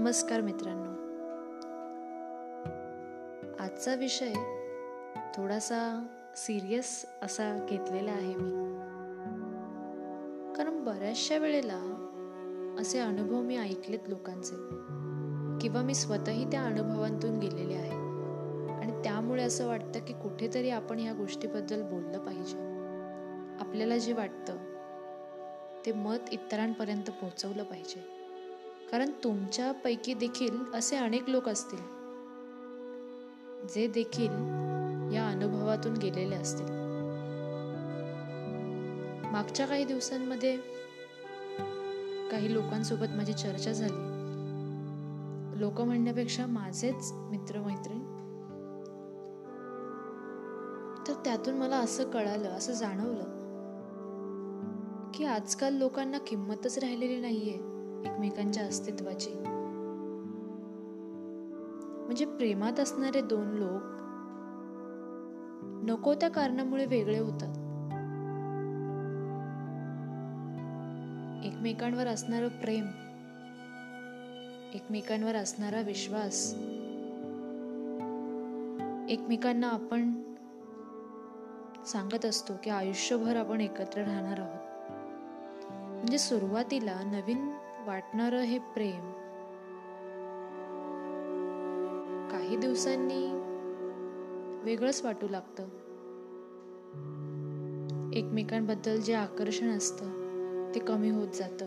नमस्कार मित्रांनो. आजचा विषय थोडासा सिरियस असा घेतलेला आहे मी. कारण बऱ्याचशा वेळेला असे अनुभव मी ऐकलेत लोकांचे. किंवा मी स्वतःही त्या अनुभवांतून गेलेले आहे. आणि त्यामुळे असं वाटतं की कुठेतरी आपण ह्या गोष्टीबद्दल बोललं पाहिजे. आपल्याला जे वाटतं ते मत इतरांपर्यंत पोहोचवलं पाहिजे. कारण तुमच्यापैकी देखील असे अनेक लोक असतील जे देखील या अनुभवातून गेलेले असतील. मागच्या काही दिवसांमध्ये काही लोकांसोबत माझी चर्चा झाली. लोक म्हणण्यापेक्षा माझेच मित्रमैत्रीण. तर त्यातून मला असं कळालं असं जाणवलं की आजकाल लोकांना किंमतच राहिलेली नाहीये. एकमेकांच्या अस्तित्वाची. म्हणजे प्रेमात असणारे दोन लोक नको त्या कारणामुळे वेगळे होतात. एकमेकांवर असणारं प्रेम एकमेकांवर असणारा विश्वास एकमेकांना आपण सांगत असतो की आयुष्यभर आपण एकत्र राहणार आहोत. म्हणजे सुरुवातीला नवीन वाटणारं हे प्रेम. काही दिवसांनी वेगळंच वाटू लागतं. एकमेकांबद्दल जे आकर्षण असतं ते कमी होत जातं.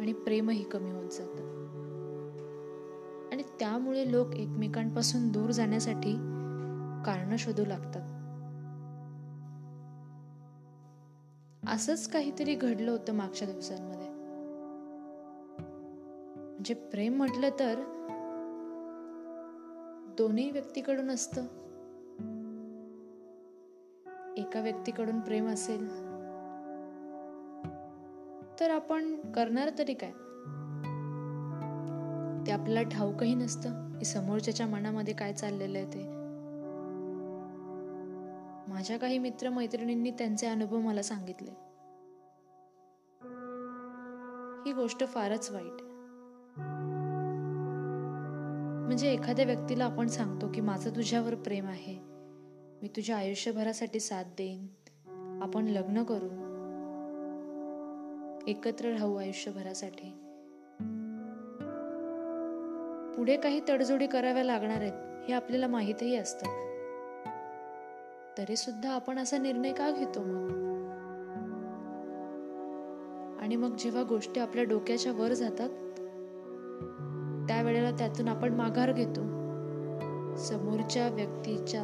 आणि प्रेमही कमी होत जातं. आणि त्यामुळे लोक एकमेकांपासून दूर जाण्यासाठी कारणं शोधू लागतात. असंच काहीतरी घडलं होतं मागच्या दिवसांमध्ये. म्हणजे प्रेम म्हटलं तर दोन्ही व्यक्तीकडून असतं. एका व्यक्तीकडून प्रेम असेल तर आपण करणार तरी काय? ते आपल्याला ठाऊकही नसतं की समोरच्याच्या मनामध्ये काय चाललेलं आहे ते. माझ्या काही मित्रमैत्रिणींनी त्यांचे अनुभव मला सांगितले. ही गोष्ट फारच वाईट म्हणजे एखाद्या व्यक्तीला आपण सांगतो की माझं तुझ्यावर प्रेम आहे मी तुझ्या आयुष्यभरासाठी साथ देईन आपण लग्न करू एकत्र राहू आयुष्यभरासाठी. पुढे काही तडजोडी कराव्या लागणार आहेत हे आपल्याला माहीतही असतं. तरी सुद्धा आपण असा निर्णय का घेतो मग? आणि मग जेव्हा गोष्टी आपल्या डोक्याच्या वर जातात त्यावेळेला त्यातून आपण माघार घेतो. समोरच्या व्यक्तीच्या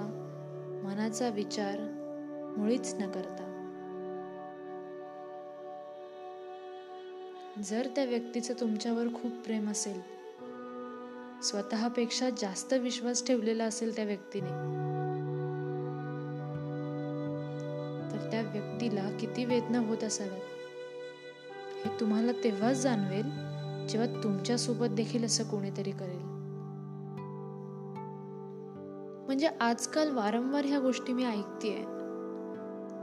मनाचा विचार मुळीच न करता. जर त्या व्यक्तीचं तुमच्यावर खूप प्रेम असेल स्वतःपेक्षा जास्त विश्वास ठेवलेला असेल त्या व्यक्तीने तर त्या व्यक्तीला किती वेदना होत असाव्यात? हे तुम्हाला तेव्हाच जाणवेल जेव्हा तुमच्यासोबत देखील असं कोणीतरी करेल. म्हणजे आजकाल वारंवार ह्या गोष्टी मी ऐकतेय.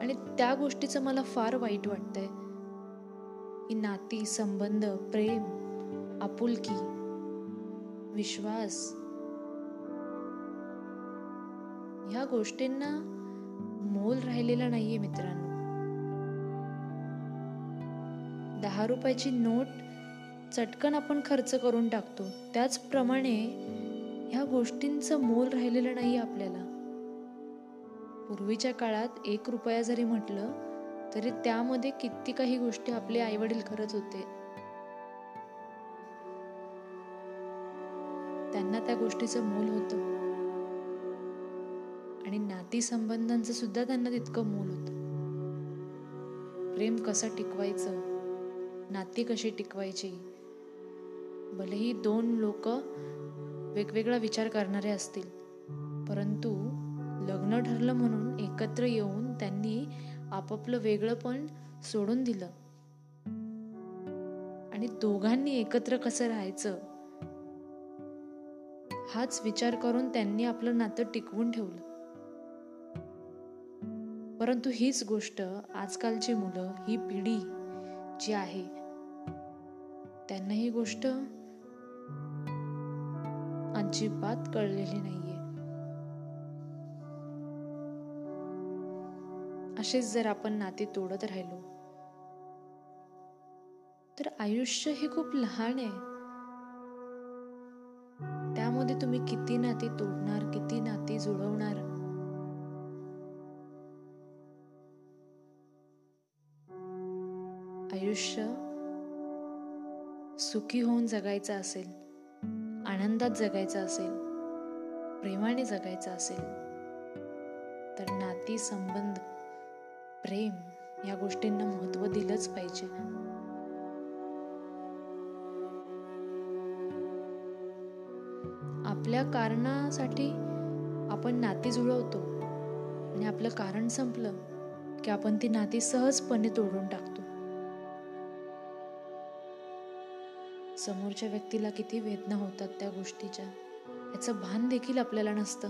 आणि त्या गोष्टीचं मला फार वाईट वाटतंय. की नाती संबंध प्रेम आपुलकी विश्वास. ह्या गोष्टींना मोल राहिलेला नाहीये मित्रांनो. दहा रुपयाची नोट चटकन आपण खर्च करून टाकतो. त्याचप्रमाणे ह्या गोष्टींचं मोल राहिलेलं नाही आपल्याला. पूर्वीच्या काळात एक रुपया जरी म्हटलं तरी त्यामध्ये किती काही गोष्टी आपले आई वडील करत होते. त्यांना त्या गोष्टीचं मोल होतं. नातीसंबंधांचं सुद्धा त्यांना तितकं मोल होतं. प्रेम कसं टिकवायचं? नाती कशी टिकवायची? भलेही दोन लोक वेगवेगळा विचार करणारे असतील परंतु लग्न ठरलं म्हणून एकत्र येऊन त्यांनी आपापलं वेगळं पण सोडून दिलं. आणि दोघांनी एकत्र कसं राहायचं? हाच विचार करून त्यांनी आपलं नातं टिकवून ठेवलं. परंतु हीच गोष्ट आजकालची मुलं ही पिढी जी आहे त्यांना ही गोष्ट अजिबात कळलेली नाहीये. असेच जर आपण नाते तोडत राहिलो तर आयुष्य हे खूप लहान आहे. त्यामध्ये तुम्ही किती नाती तोडणार किती नाती जुळवणार? आयुष्य सुखी होऊन जगायचं असेल आनंदात जगायचं असेल प्रेमाने जगायचं असेल तर नाती संबंध प्रेम या गोष्टींना महत्त्व दिलंच पाहिजे. आपल्या कारणासाठी आपण नाती जुळवतो आणि आपलं कारण संपलं की आपण ती नाती सहजपणे तोडून टाकतो. समोरच्या व्यक्तीला किती वेदना होतात त्या गोष्टीच्या. याचं भान देखील आपल्याला नसतं.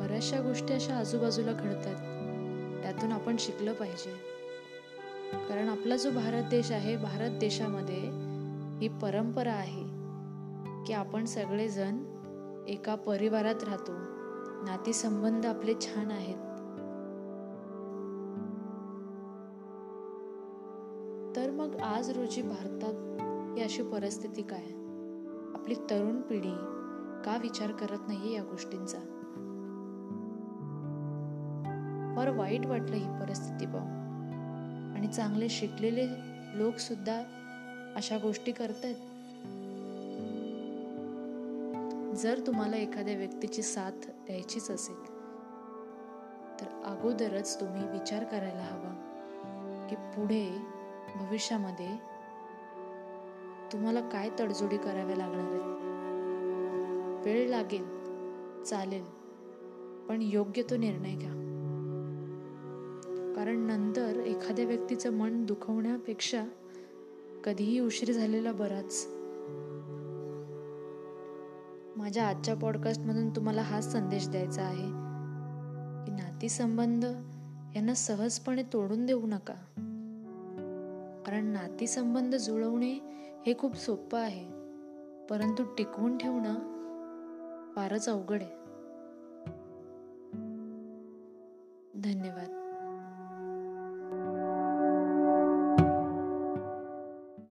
बऱ्याचशा गोष्टी अशा आजूबाजूला घडतात. त्यातून आपण शिकलं पाहिजे. कारण आपला जो भारत देश आहे भारत देशामध्ये ही परंपरा आहे की आपण सगळेजण एका परिवारात राहतो. नातेसंबंध आपले छान आहेत. मग आज रोजी भारतात ही अशी परिस्थिती काय? आपली तरुण पिढी का विचार करत नाही या गोष्टींचा? फार वाईट वाटलं ही परिस्थिती पाहून. आणि चांगले शिकलेले लोक सुद्धा अशा गोष्टी करतात जर तुम्हाला एखाद्या व्यक्तीची साथ द्यायचीच असेल तर अगोदरच तुम्ही विचार करायला हवा की पुढे भविष्यामध्ये तुम्हाला काय तडजोडी कराव्या लागणार आहेत? वेळ लागेल चालेल पण योग्य तो निर्णय घ्या. कारण नंतर एखाद्या व्यक्तीचं मन दुखवण्यापेक्षा कधीही उशीर झालेला बराच. माझ्या आजच्या पॉडकास्टमधून तुम्हाला हाच संदेश द्यायचा आहे की नातीसंबंध यांना सहजपणे तोडून देऊ नका. कारण नातीसंबंध जुळवणे हे खूप सोपं आहे. परंतु टिकवून ठेवणं फारच अवघड आहे. धन्यवाद.